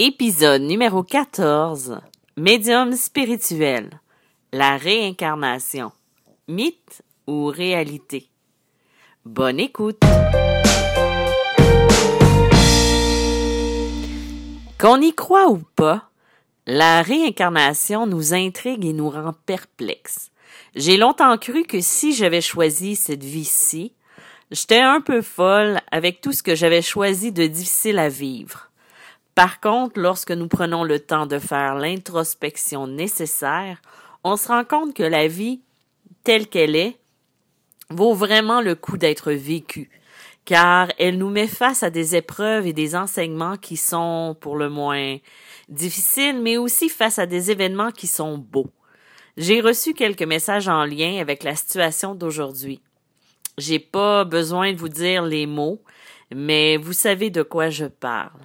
Épisode numéro 14. Médium spirituel. La réincarnation. Mythe ou réalité? Bonne écoute. Qu'on y croit ou pas, la réincarnation nous intrigue et nous rend perplexes. J'ai longtemps cru que si j'avais choisi cette vie-ci, j'étais un peu folle avec tout ce que j'avais choisi de difficile à vivre. Par contre, lorsque nous prenons le temps de faire l'introspection nécessaire, on se rend compte que la vie, telle qu'elle est, vaut vraiment le coup d'être vécue, car elle nous met face à des épreuves et des enseignements qui sont, pour le moins, difficiles, mais aussi face à des événements qui sont beaux. J'ai reçu quelques messages en lien avec la situation d'aujourd'hui. J'ai pas besoin de vous dire les mots, mais vous savez de quoi je parle.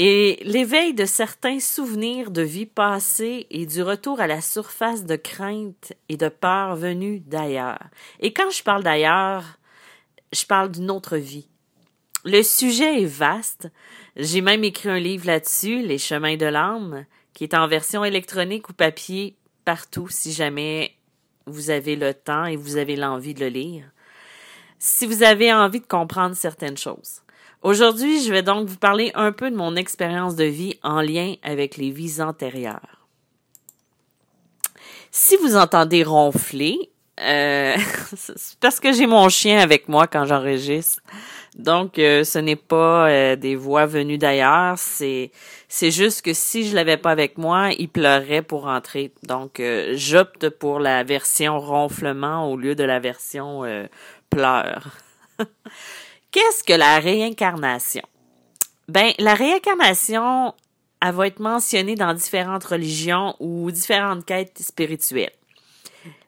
Et l'éveil de certains souvenirs de vie passée et du retour à la surface de crainte et de peur venues d'ailleurs. Et quand je parle d'ailleurs, je parle d'une autre vie. Le sujet est vaste. J'ai même écrit un livre là-dessus, Les chemins de l'âme, qui est en version électronique ou papier partout si jamais vous avez le temps et vous avez l'envie de le lire. Si vous avez envie de comprendre certaines choses. Aujourd'hui, je vais donc vous parler un peu de mon expérience de vie en lien avec les vies antérieures. Si vous entendez ronfler, euh, c'est parce que j'ai mon chien avec moi quand j'enregistre. Donc, euh, ce n'est pas euh, des voix venues d'ailleurs, c'est c'est juste que si je l'avais pas avec moi, il pleurait pour rentrer. Donc, euh, j'opte pour la version ronflement au lieu de la version pleur. Qu'est-ce que la réincarnation? Ben, la réincarnation, elle va être mentionnée dans différentes religions ou différentes quêtes spirituelles.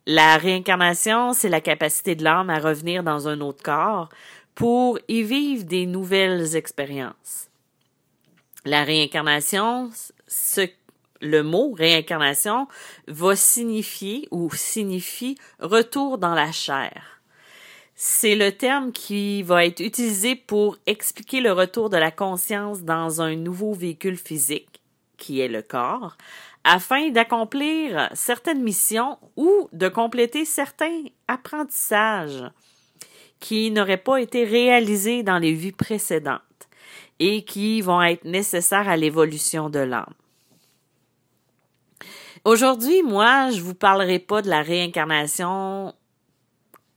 La réincarnation, c'est la capacité de l'âme à revenir dans un autre corps pour y vivre des nouvelles expériences. La réincarnation, ce, le mot réincarnation va signifier ou signifie retour dans la chair. C'est le terme qui va être utilisé pour expliquer le retour de la conscience dans un nouveau véhicule physique, qui est le corps, afin d'accomplir certaines missions ou de compléter certains apprentissages qui n'auraient pas été réalisés dans les vies précédentes et qui vont être nécessaires à l'évolution de l'âme. Aujourd'hui, moi, je vous parlerai pas de la réincarnation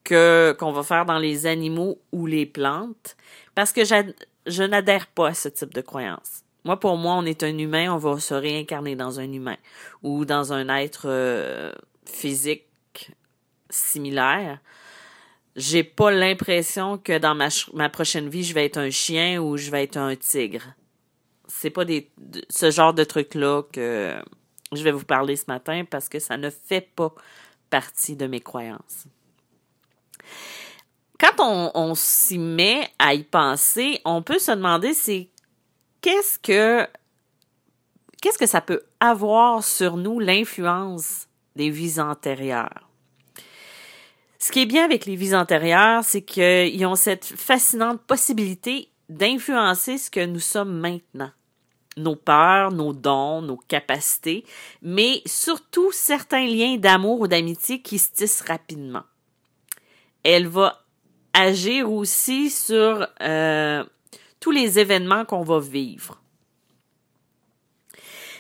que qu'on va faire dans les animaux ou les plantes parce que je n'adhère pas à ce type de croyance. Moi, pour moi, on est un humain, on va se réincarner dans un humain ou dans un être euh, physique similaire. J'ai pas l'impression que dans ma, ma prochaine vie, je vais être un chien ou je vais être un tigre. C'est pas des, ce genre de truc-là que je vais vous parler ce matin parce que ça ne fait pas partie de mes croyances. Quand on, s'y met à y penser, on peut se demander c'est qu'est-ce que qu'est-ce que ça peut avoir sur nous l'influence des vies antérieures? Ce qui est bien avec les vies antérieures, c'est qu'ils ont cette fascinante possibilité d'influencer ce que nous sommes maintenant. Nos peurs, nos dons, nos capacités, mais surtout certains liens d'amour ou d'amitié qui se tissent rapidement. Elle va agir aussi sur euh, tous les événements qu'on va vivre.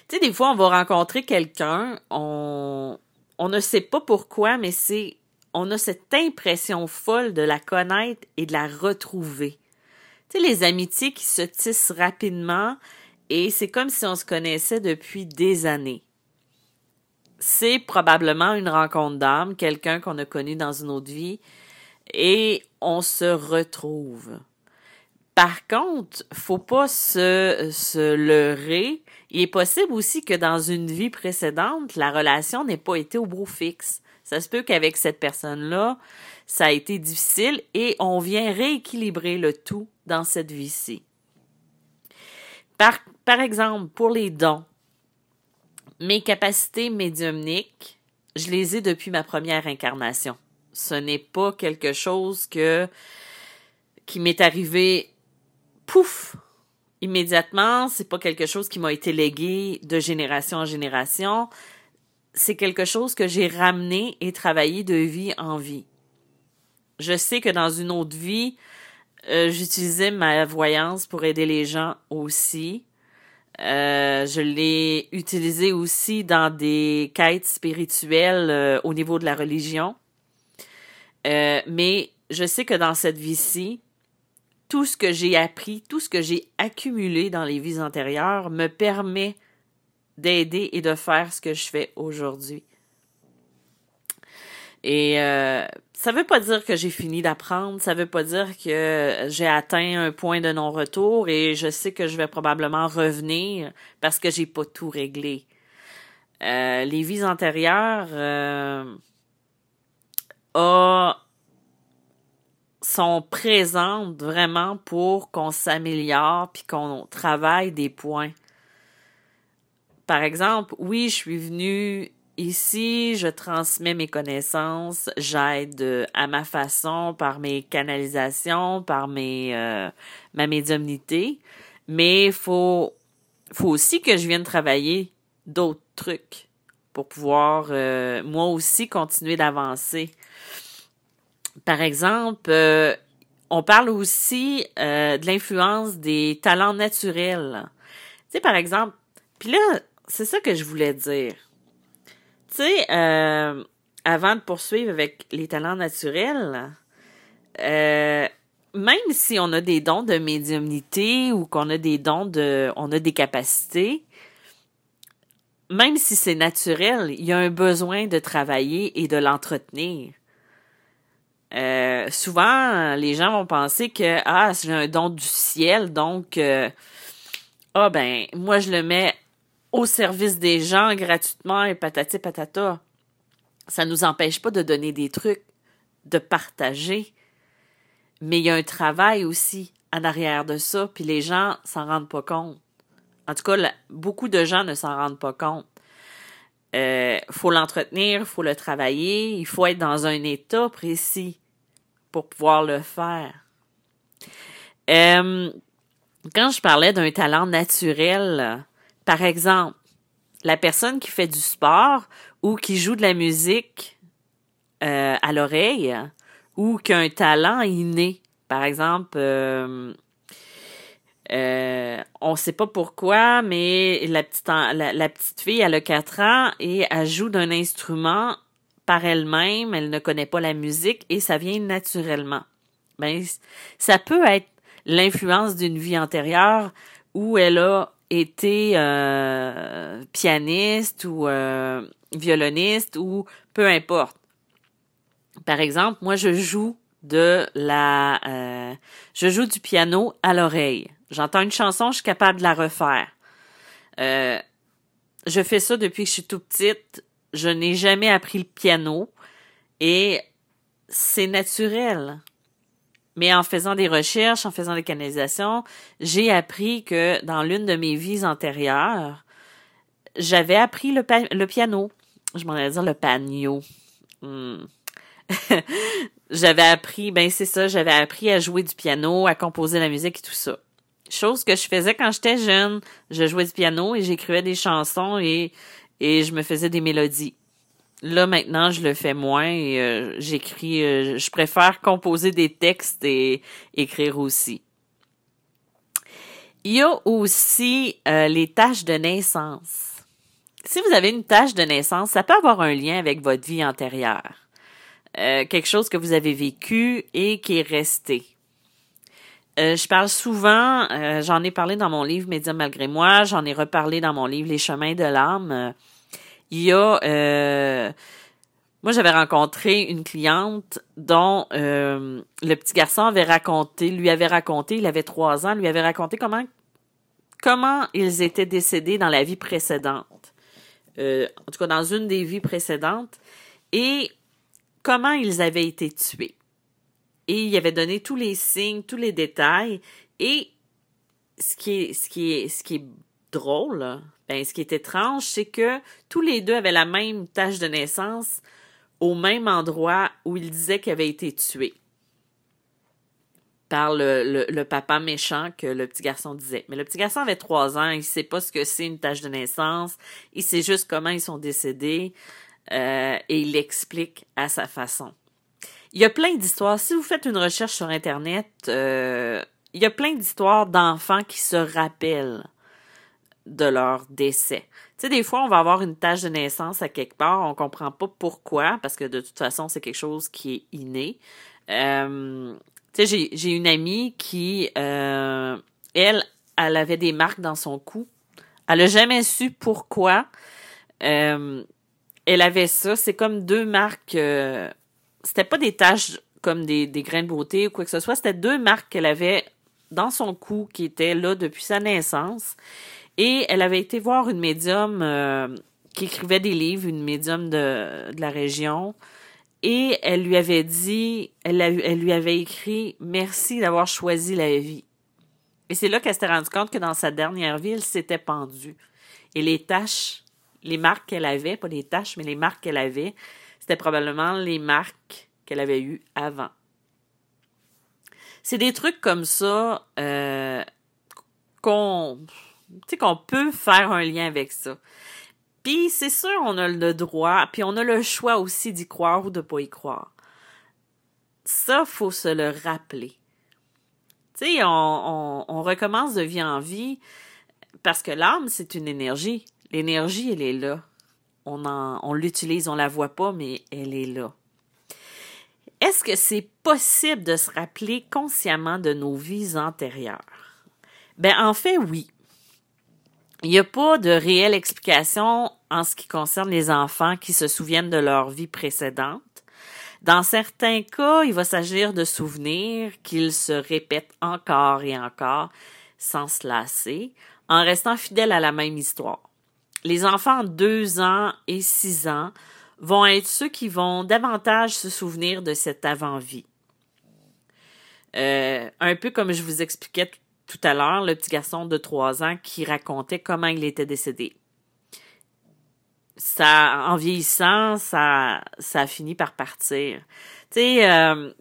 Tu sais, des fois, on va rencontrer quelqu'un, on, on ne sait pas pourquoi, mais c'est, on a cette impression folle de la connaître et de la retrouver. Tu sais, les amitiés qui se tissent rapidement et c'est comme si on se connaissait depuis des années. C'est probablement une rencontre d'âme, quelqu'un qu'on a connu dans une autre vie et on se retrouve. Par contre, faut pas se, se leurrer. Il est possible aussi que dans une vie précédente, la relation n'ait pas été au beau fixe. Ça se peut qu'avec cette personne-là, ça a été difficile et on vient rééquilibrer le tout dans cette vie-ci. Par, par exemple, pour les dons, mes capacités médiumniques, je les ai depuis ma première incarnation. Ce n'est pas quelque chose que qui m'est arrivé pouf, immédiatement, c'est pas quelque chose qui m'a été légué de génération en génération. C'est quelque chose que j'ai ramené et travaillé de vie en vie. Je sais que dans une autre vie, euh, j'utilisais ma voyance pour aider les gens aussi. Euh, je l'ai utilisé aussi dans des quêtes spirituelles euh, au niveau de la religion. Mais je sais que dans cette vie-ci, tout ce que j'ai appris, tout ce que j'ai accumulé dans les vies antérieures me permet d'aider et de faire ce que je fais aujourd'hui. Et euh, ça veut pas dire que j'ai fini d'apprendre, ça veut pas dire que j'ai atteint un point de non-retour et je sais que je vais probablement revenir parce que j'ai pas tout réglé. Euh, les vies antérieures euh, sont présentes vraiment pour qu'on s'améliore puis qu'on travaille des points. Par exemple, oui, je suis venue Ici, je transmets mes connaissances, j'aide euh, à ma façon par mes canalisations, par mes euh, ma médiumnité, mais faut faut aussi que je vienne travailler d'autres trucs pour pouvoir euh, moi aussi continuer d'avancer. Par exemple, on parle aussi de l'influence des talents naturels. Tu sais, par exemple, puis là, c'est ça que je voulais dire tu sais, euh, avant de poursuivre avec les talents naturels, euh, même si on a des dons de médiumnité ou qu'on a des dons de, on a des capacités, même si c'est naturel, il y a un besoin de travailler et de l'entretenir. Euh, souvent, les gens vont penser que ah, j'ai un don du ciel, donc ah ben moi je le mets au service des gens gratuitement et patati patata. Ça nous empêche pas de donner des trucs, de partager. Mais il y a un travail aussi en arrière de ça, puis les gens s'en rendent pas compte. En tout cas, beaucoup de gens ne s'en rendent pas compte. Euh, faut l'entretenir, faut le travailler, il faut être dans un état précis pour pouvoir le faire. Euh, quand je parlais d'un talent naturel, par exemple, la personne qui fait du sport ou qui joue de la musique euh, à l'oreille ou qui a un talent inné. Par exemple, euh, on ne sait pas pourquoi, mais la petite, la, petite fille, elle a 4 ans et elle joue d'un instrument par elle-même, elle ne connaît pas la musique et ça vient naturellement. Ben, ça peut être l'influence d'une vie antérieure où elle a été euh, pianiste ou euh, violoniste ou peu importe. Par exemple, moi je joue de la euh, je joue du piano à l'oreille. J'entends une chanson, je suis capable de la refaire. je fais ça depuis que je suis tout petite. Je n'ai jamais appris le piano et c'est naturel. Mais en faisant des recherches, en faisant des canalisations, j'ai appris que dans l'une de mes vies antérieures, j'avais appris le, le piano. Je m'en allais dire le panio. Hmm. j'avais appris, ben c'est ça, j'avais appris à jouer du piano, à composer la musique et tout ça. Chose que je faisais quand j'étais jeune. Je jouais du piano et j'écrivais des chansons et, et je me faisais des mélodies. Là, maintenant, je le fais moins et euh, j'écris, euh, je préfère composer des textes et écrire aussi. Il y a aussi euh, les tâches de naissance. Si vous avez une tâche de naissance, ça peut avoir un lien avec votre vie antérieure. quelque chose que vous avez vécu et qui est resté. Je parle souvent, j'en ai parlé dans mon livre Média malgré moi, j'en ai reparlé dans mon livre Les chemins de l'âme il y a euh, moi j'avais rencontré une cliente dont euh, le petit garçon avait raconté, lui avait raconté, il avait trois ans, lui avait raconté comment comment ils étaient décédés dans la vie précédente. Euh, en tout cas dans une des vies précédentes et comment ils avaient été tués. Et il avait donné tous les signes, tous les détails et ce qui est ce qui est drôle, ben, ce qui est étrange, c'est que tous les deux avaient la même tâche de naissance au même endroit où ils disaient qu'ils avaient été tués. par le, papa méchant que le petit garçon disait. Mais le petit garçon avait trois ans, il sait pas ce que c'est une tâche de naissance, il sait juste comment ils sont décédés euh, et il l'explique à sa façon. Il y a plein d'histoires. Si vous faites une recherche sur Internet, euh, il y a plein d'histoires d'enfants qui se rappellent de leur décès. Tu sais, des fois, on va avoir une tâche de naissance à quelque part, on comprend pas pourquoi, parce que de toute façon, c'est quelque chose qui est inné. Euh, tu sais, j'ai une amie qui, euh, elle, elle avait des marques dans son cou. Elle a jamais su pourquoi. Elle avait ça. C'est comme deux marques. C'était pas des taches comme des, des grains de beauté ou quoi que ce soit. C'était deux marques qu'elle avait dans son cou qui étaient là depuis sa naissance. Et elle avait été voir une médium euh, qui écrivait des livres, une médium de, la région. Et elle lui avait dit, elle, elle lui avait écrit Merci d'avoir choisi la vie. Et c'est là qu'elle s'était rendue compte que dans sa dernière vie, elle s'était pendue. Et les taches, les marques qu'elle avait, pas les taches, mais les marques qu'elle avait, c'était probablement les marques qu'elle avait eues avant. C'est des trucs comme ça euh, qu'on qu'on peut faire un lien avec ça. Puis c'est sûr, on a le droit, puis on a le choix aussi d'y croire ou de pas y croire. Ça, faut se le rappeler. Tu sais, on, on, recommence de vie en vie parce que l'âme, c'est une énergie. L'énergie, elle est là. On, on l'utilise, on la voit pas, mais elle est là. Est-ce que c'est possible de se rappeler consciemment de nos vies antérieures? Ben, en fait, oui. Il n'y a pas de réelle explication en ce qui concerne les enfants qui se souviennent de leur vie précédente. Dans certains cas, il va s'agir de souvenirs qu'ils se répètent encore et encore sans se lasser, en restant fidèles à la même histoire. Les enfants de 2 ans et 6 ans vont être ceux qui vont davantage se souvenir de cette avant-vie. Euh, un peu comme je vous expliquais tout à l'heure, le petit garçon de trois ans qui racontait comment il était décédé. Ça, en vieillissant, ça, ça a fini par partir. Tu sais, euh,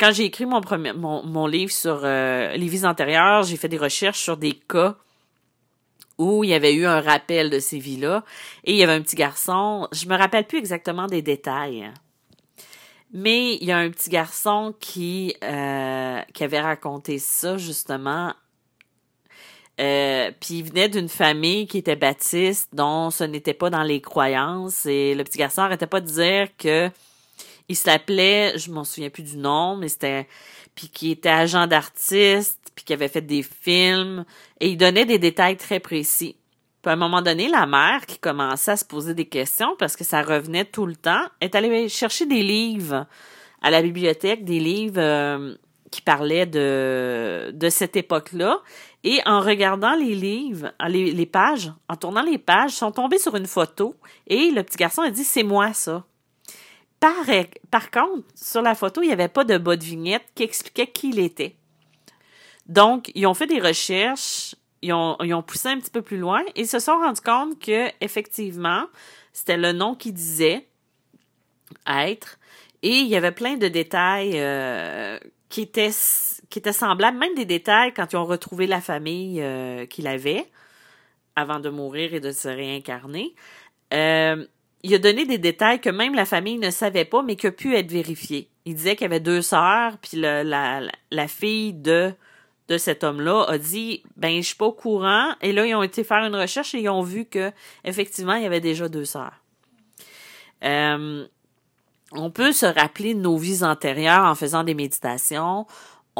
quand j'ai écrit mon premier, mon, mon livre sur euh, les vies antérieures, j'ai fait des recherches sur des cas où il y avait eu un rappel de ces vies-là et il y avait un petit garçon. Je me rappelle plus exactement des détails. Mais il y a un petit garçon qui, euh, qui avait raconté ça, justement. Euh, puis il venait d'une famille qui était baptiste, dont ce n'était pas dans les croyances. Et le petit garçon arrêtait pas de dire que il s'appelait, je m'en souviens plus du nom, mais c'était puis qui était agent d'artiste, puis qui avait fait des films, et il donnait des détails très précis. Puis à un moment donné, la mère, qui commençait à se poser des questions parce que ça revenait tout le temps, est allée chercher des livres à la bibliothèque, des livres euh, qui parlaient de, de cette époque-là. Et en regardant les livres, les, les pages, en tournant les pages, sont tombés sur une photo et le petit garçon a dit c'est moi ça. Par, contre, sur la photo, il n'y avait pas de bas de vignette qui expliquait qui il était. Donc, ils ont fait des recherches ils ont, ils poussé un petit peu plus loin et se sont rendus compte que effectivement, c'était le nom qui disait être et il y avait plein de détails euh, qui étaient qui étaient semblables, même des détails quand ils ont retrouvé la famille euh, qu'il avait avant de mourir et de se réincarner. Euh, il a donné des détails que même la famille ne savait pas, mais qui a pu être vérifié. Il disait qu'il y avait deux sœurs, puis la, fille de de cet homme-là a dit ben je suis pas au courant et là ils ont été faire une recherche et ils ont vu que effectivement il y avait déjà deux sœurs. Euh, on peut se rappeler de nos vies antérieures en faisant des méditations.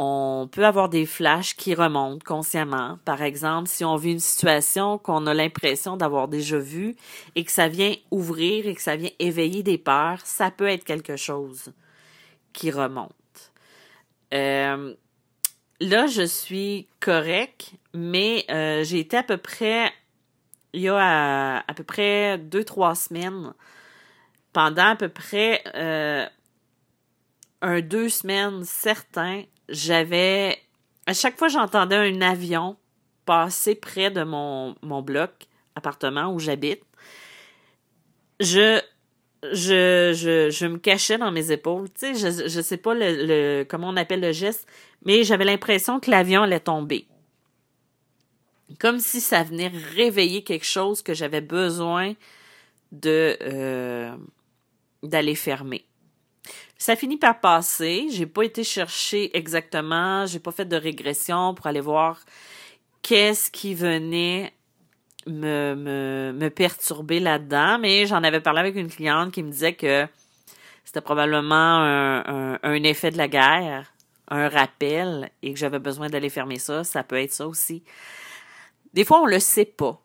On peut avoir des flashs qui remontent consciemment. Par exemple, si on vit une situation qu'on a l'impression d'avoir déjà vue et que ça vient ouvrir et que ça vient éveiller des peurs, ça peut être quelque chose qui remonte. Euh, là, je suis correct, mais euh, j'ai été à peu près, il y a à, peu près deux, trois semaines, pendant à peu près euh, un deux semaines certain, j'avais, à chaque fois j'entendais un avion passer près de mon, bloc, appartement où j'habite, je je, je, me cachais dans mes épaules. Je, je sais pas le, le, comment on appelle le geste, mais j'avais l'impression que l'avion allait tomber. Comme si ça venait réveiller quelque chose que j'avais besoin de euh, d'aller fermer. Ça finit par passer. J'ai pas été chercher exactement, j'ai pas fait de régression pour aller voir qu'est-ce qui venait me, me, me perturber là-dedans, mais j'en avais parlé avec une cliente qui me disait que c'était probablement un, un, effet de la guerre, un rappel, et que j'avais besoin d'aller fermer ça. Ça peut être ça aussi. Des fois, on le sait pas.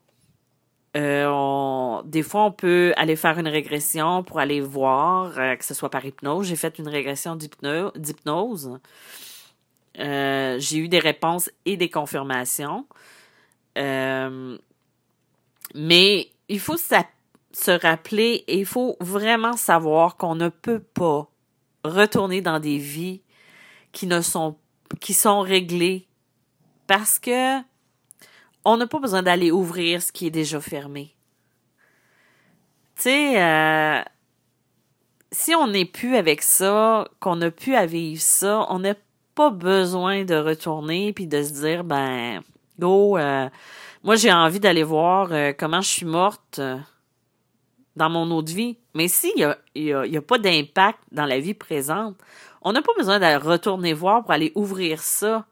Euh, des fois, on peut aller faire une régression pour aller voir, euh, que ce soit par hypnose. J'ai fait une régression d'hypnose. Euh, j'ai eu des réponses et des confirmations. Mais il faut se rappeler et il faut vraiment savoir qu'on ne peut pas retourner dans des vies qui ne qui sont réglées parce que on n'a pas besoin d'aller ouvrir ce qui est déjà fermé. Tu sais, euh, si on n'est plus avec ça, qu'on n'a plus à vivre ça, on n'a pas besoin de retourner puis de se dire ben go euh, moi j'ai envie d'aller voir euh, comment je suis morte dans mon autre vie. Mais s'il y a, y a, pas d'impact dans la vie présente, on n'a pas besoin de retourner voir pour aller ouvrir ça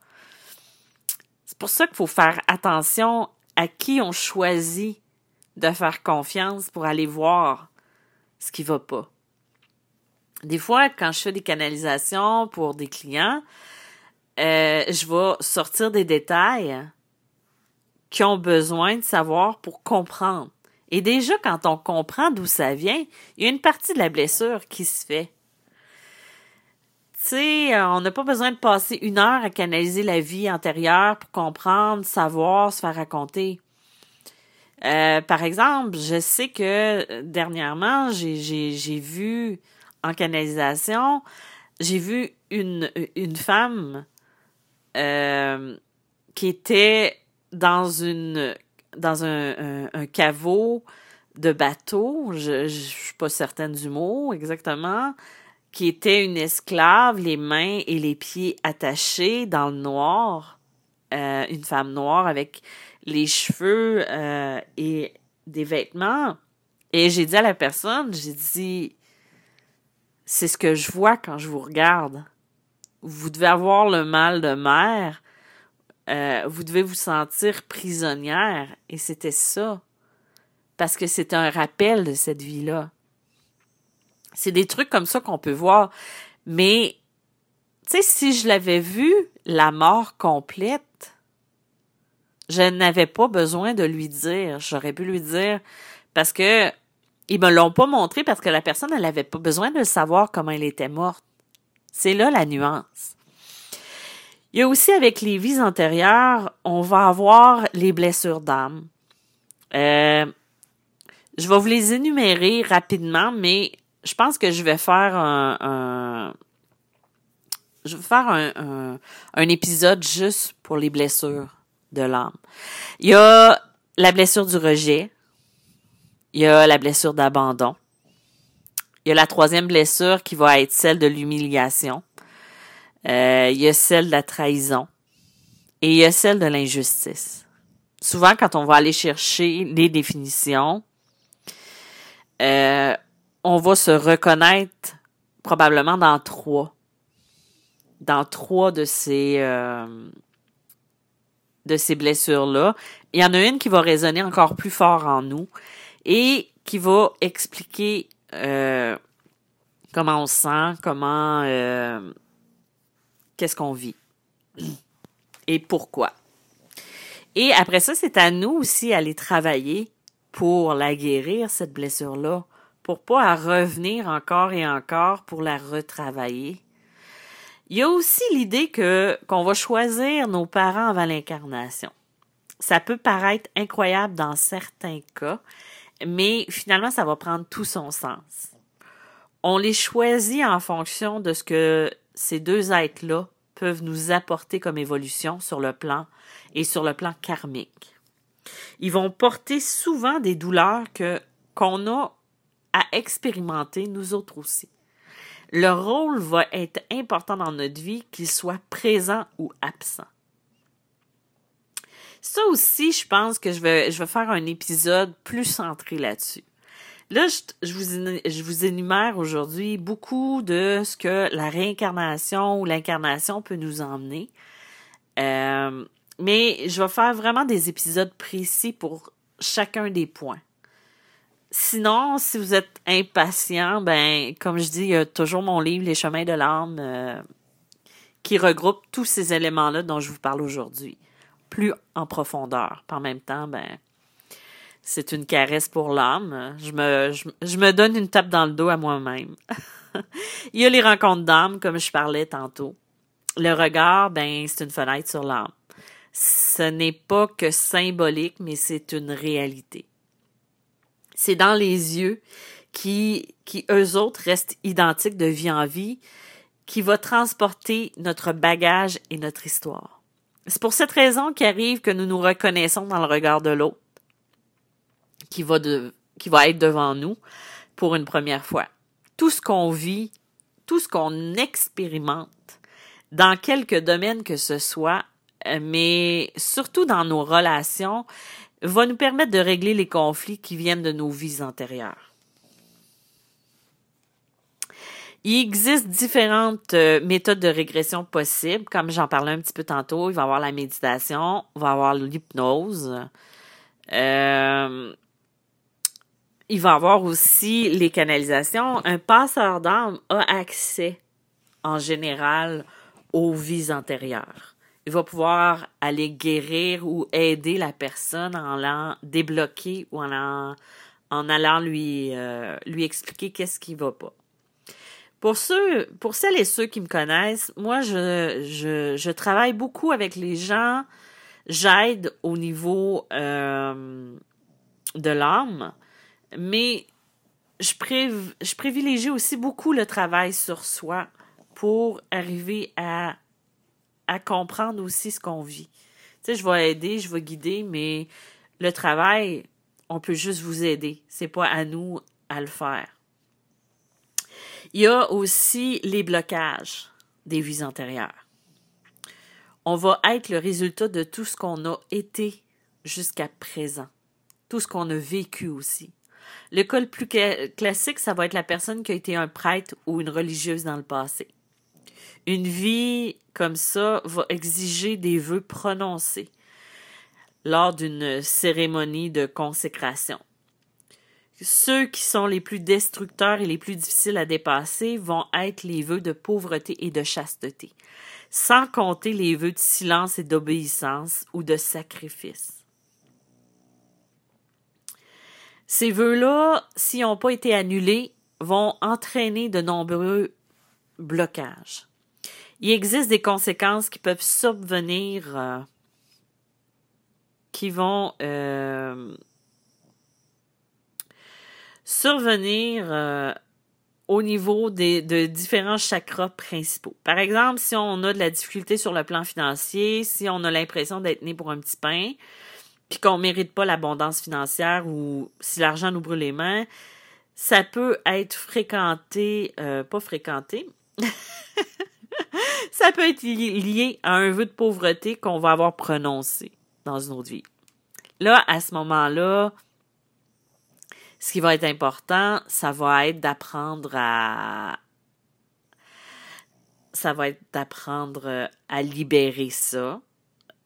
c'est pour ça qu'il faut faire attention à qui on choisit de faire confiance pour aller voir ce qui va pas. Des fois, quand je fais des canalisations pour des clients, euh, je vais sortir des détails qui ont besoin de savoir pour comprendre. Et déjà, quand on comprend d'où ça vient, il y a une partie de la blessure qui se fait. Sais, euh, on n'a pas besoin de passer une heure à canaliser la vie antérieure pour comprendre, savoir, se faire raconter. Euh, par exemple, je sais que euh, dernièrement, j'ai vu en canalisation, j'ai vu une, femme qui était dans une dans un, un, caveau de bateau. Je, je suis pas certaine du mot exactement qui était une esclave, les mains et les pieds attachés dans le noir, euh, une femme noire avec les cheveux euh, et des vêtements. Et j'ai dit à la personne, j'ai dit, c'est ce que je vois quand je vous regarde. Vous devez avoir le mal de mer. Euh, vous devez vous sentir prisonnière. Et c'était ça. Parce que c'était un rappel de cette vie-là. C'est des trucs comme ça qu'on peut voir. Mais, tu sais, si je l'avais vu, la mort complète, je n'avais pas besoin de lui dire. J'aurais pu lui dire parce que ils me l'ont pas montré parce que la personne, elle avait pas besoin de savoir comment elle était morte. C'est là la nuance. Il y a aussi avec les vies antérieures, on va avoir les blessures d'âme. Euh, je vais vous les énumérer rapidement, mais je pense que je vais faire un, je vais faire un, un, épisode juste pour les blessures de l'âme. Il y a la blessure du rejet. Il y a la blessure d'abandon. Il y a la troisième blessure qui va être celle de l'humiliation. Euh, il y a celle de la trahison. Et il y a celle de l'injustice. Souvent, quand on va aller chercher les définitions, euh, on va se reconnaître probablement dans trois. Dans trois de ces, euh, de ces blessures-là. Il y en a une qui va résonner encore plus fort en nous et qui va expliquer euh, comment on se sent, comment euh, qu'est-ce qu'on vit et pourquoi. Et après ça, c'est à nous aussi d'aller travailler pour la guérir, cette blessure-là, pour pas revenir encore et encore pour la retravailler. Il y a aussi l'idée que qu'on va choisir nos parents avant l'incarnation. Ça peut paraître incroyable dans certains cas, mais finalement ça va prendre tout son sens. On les choisit en fonction de ce que ces deux êtres-là peuvent nous apporter comme évolution sur le plan et sur le plan karmique. Ils vont porter souvent des douleurs que qu'on a à expérimenter nous autres aussi. Le rôle va être important dans notre vie, qu'il soit présent ou absent. Ça aussi, je pense que je vais, faire un épisode plus centré là-dessus. Là, je, vous, je vous énumère aujourd'hui beaucoup de ce que la réincarnation ou l'incarnation peut nous emmener. Euh, mais je vais faire vraiment des épisodes précis pour chacun des points. Sinon, si vous êtes impatient, ben, comme je dis, il y a toujours mon livre Les chemins de l'âme euh, qui regroupe tous ces éléments-là dont je vous parle aujourd'hui, plus en profondeur. En même temps, ben, c'est une caresse pour l'âme. Je me, je, me donne une tape dans le dos à moi-même. il y a les rencontres d'âme, comme je parlais tantôt. Le regard, ben, c'est une fenêtre sur l'âme ce n'est pas que symbolique, mais c'est une réalité. C'est dans les yeux qui, qui eux autres restent identiques de vie en vie, qui va transporter notre bagage et notre histoire. C'est pour cette raison qu'il arrive que nous nous reconnaissons dans le regard de l'autre, qui va de, qui va être devant nous pour une première fois. Tout ce qu'on vit, tout ce qu'on expérimente, dans quelque domaine que ce soit, euh, mais surtout dans nos relations, va nous permettre de régler les conflits qui viennent de nos vies antérieures. Il existe différentes euh, méthodes de régression possibles, comme j'en parlais un petit peu tantôt. Il va y avoir la méditation, il va y avoir l'hypnose. Euh, il va y avoir aussi les canalisations. Un passeur d'âme a accès en général aux vies antérieures va pouvoir aller guérir ou aider la personne en l'allant débloquer ou en, en allant lui, euh, lui expliquer qu'est-ce qui va pas. Pour ceux, pour celles et ceux qui me connaissent, moi, je, je, je travaille beaucoup avec les gens. J'aide au niveau euh, de l'âme, mais je, je privilégie aussi beaucoup le travail sur soi pour arriver à à comprendre aussi ce qu'on vit. Tu sais, je vais aider, je vais guider, mais le travail, on peut juste vous aider. C'est pas à nous à le faire. Il y a aussi les blocages des vies antérieures. On va être le résultat de tout ce qu'on a été jusqu'à présent, tout ce qu'on a vécu aussi. Le cas le plus classique, ça va être la personne qui a été un prêtre ou une religieuse dans le passé. Une vie comme ça va exiger des vœux prononcés lors d'une cérémonie de consécration. Ceux qui sont les plus destructeurs et les plus difficiles à dépasser vont être les vœux de pauvreté et de chasteté, sans compter les vœux de silence et d'obéissance ou de sacrifice. Ces vœux-là, s'ils n'ont pas été annulés, vont entraîner de nombreux blocages il existe des conséquences qui peuvent subvenir, euh, qui vont euh, survenir euh, au niveau des, de différents chakras principaux. Par exemple, si on a de la difficulté sur le plan financier, si on a l'impression d'être né pour un petit pain, puis qu'on ne mérite pas l'abondance financière ou si l'argent nous brûle les mains, ça peut être fréquenté, pas fréquenté, ça peut être lié à un vœu de pauvreté qu'on va avoir prononcé dans une autre vie. Là, à ce moment-là, ce qui va être important, ça va être d'apprendre à ça va être d'apprendre à libérer ça.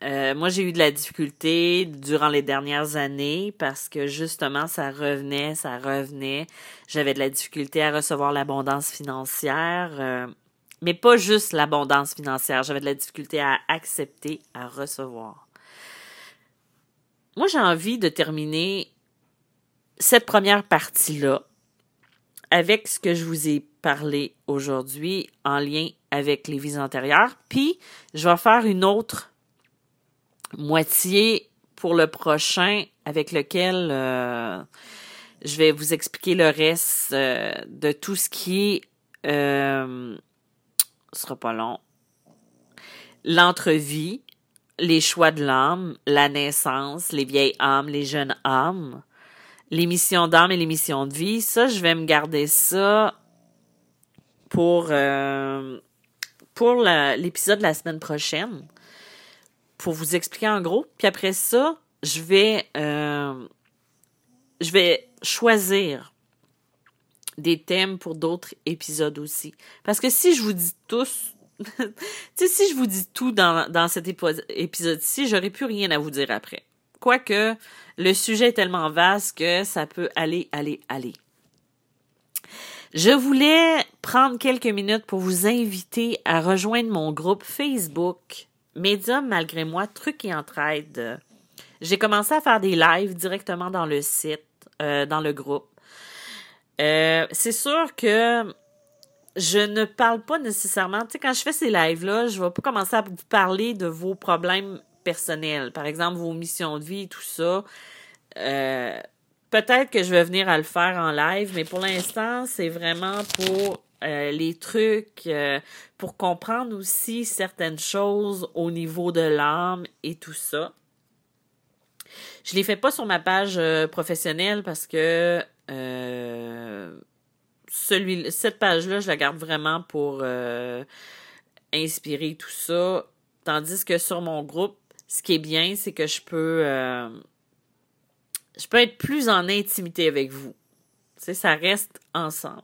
Euh, moi, j'ai eu de la difficulté durant les dernières années parce que justement, ça revenait, ça revenait. J'avais de la difficulté à recevoir l'abondance financière. Euh, mais pas juste l'abondance financière. J'avais de la difficulté à accepter, à recevoir. Moi, j'ai envie de terminer cette première partie-là avec ce que je vous ai parlé aujourd'hui en lien avec les vies antérieures. Puis, je vais faire une autre moitié pour le prochain avec lequel euh, je vais vous expliquer le reste euh, de tout ce qui est euh, ce sera pas long. L'entrevie, les choix de l'âme, la naissance, les vieilles âmes, les jeunes âmes, l'émission d'âme et l'émission de vie. Ça, je vais me garder ça pour, euh, pour l'épisode de la semaine prochaine. Pour vous expliquer en gros. Puis après ça, je vais, euh, je vais choisir des thèmes pour d'autres épisodes aussi. Parce que si je vous dis tous, si je vous dis tout dans, cet épisode-ci, j'aurais plus rien à vous dire après. Quoique, le sujet est tellement vaste que ça peut aller, aller, aller. Je voulais prendre quelques minutes pour vous inviter à rejoindre mon groupe Facebook Médium malgré moi, trucs et entraide. J'ai commencé à faire des lives directement dans le site, euh, dans le groupe. Euh, c'est sûr que je ne parle pas nécessairement, tu sais, quand je fais ces lives-là, je vais pas commencer à vous parler de vos problèmes personnels, par exemple vos missions de vie, tout ça. Euh, peut-être que je vais venir à le faire en live, mais pour l'instant, c'est vraiment pour euh, les trucs, pour comprendre aussi certaines choses au niveau de l'âme et tout ça. Je les fais pas sur ma page professionnelle parce que celui, cette page-là, je la garde vraiment pour inspirer tout ça. Tandis que sur mon groupe, ce qui est bien, c'est que je peux euh, je peux être plus en intimité avec vous. Ça reste ensemble.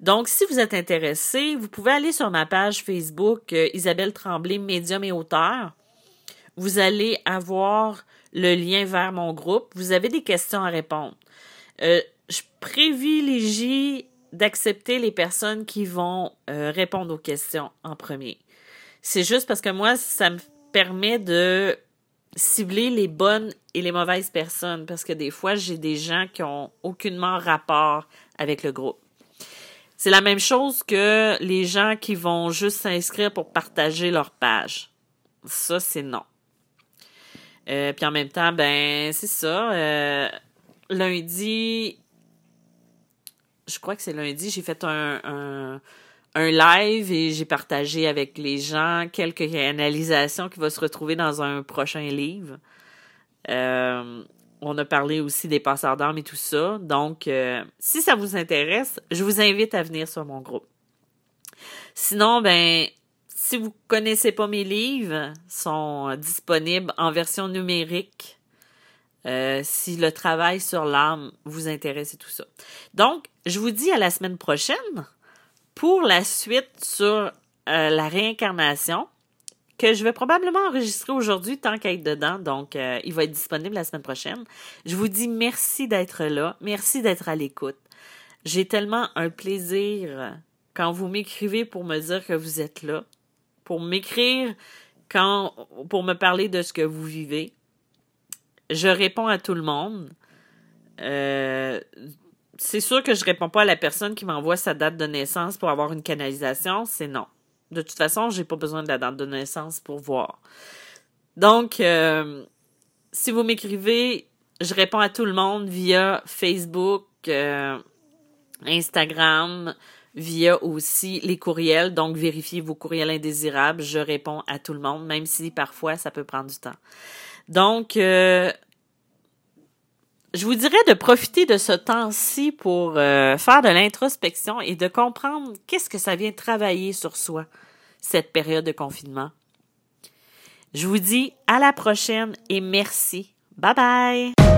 Donc, si vous êtes intéressé, vous pouvez aller sur ma page Facebook euh, Isabelle Tremblay, médium et auteur. Vous allez avoir le lien vers mon groupe. Vous avez des questions à répondre. Euh, je privilégie d'accepter les personnes qui vont répondre aux questions en premier. C'est juste parce que moi, ça me permet de cibler les bonnes et les mauvaises personnes parce que des fois, j'ai des gens qui ont aucunement rapport avec le groupe. C'est la même chose que les gens qui vont juste s'inscrire pour partager leur page. Ça, c'est non. Euh, puis en même temps, ben, c'est ça. Euh, lundi, je crois que c'est lundi, j'ai fait un un live et j'ai partagé avec les gens quelques réalisations qui vont se retrouver dans un prochain livre. Euh, on a parlé aussi des passeurs d'armes et tout ça. Donc, euh, si ça vous intéresse, je vous invite à venir sur mon groupe. Sinon, ben, si vous connaissez pas mes livres, sont disponibles en version numérique. Euh, si le travail sur l'âme vous intéresse et tout ça. Donc, je vous dis à la semaine prochaine pour la suite sur euh, la réincarnation, que je vais probablement enregistrer aujourd'hui tant qu'à être dedans, donc euh, il va être disponible la semaine prochaine. Je vous dis merci d'être là, merci d'être à l'écoute. J'ai tellement un plaisir quand vous m'écrivez pour me dire que vous êtes là, pour m'écrire quand pour me parler de ce que vous vivez. Je réponds à tout le monde. Euh, c'est sûr que je réponds pas à la personne qui m'envoie sa date de naissance pour avoir une canalisation, c'est non. De toute façon, j'ai pas besoin de la date de naissance pour voir. Donc, euh, si vous m'écrivez, je réponds à tout le monde via Facebook, euh, Instagram, via aussi les courriels. Donc, vérifiez vos courriels indésirables. Je réponds à tout le monde, même si parfois ça peut prendre du temps. Donc, euh, je vous dirais de profiter de ce temps-ci pour euh, faire de l'introspection et de comprendre qu'est-ce que ça vient travailler sur soi, cette période de confinement. Je vous dis à la prochaine et merci. Bye bye!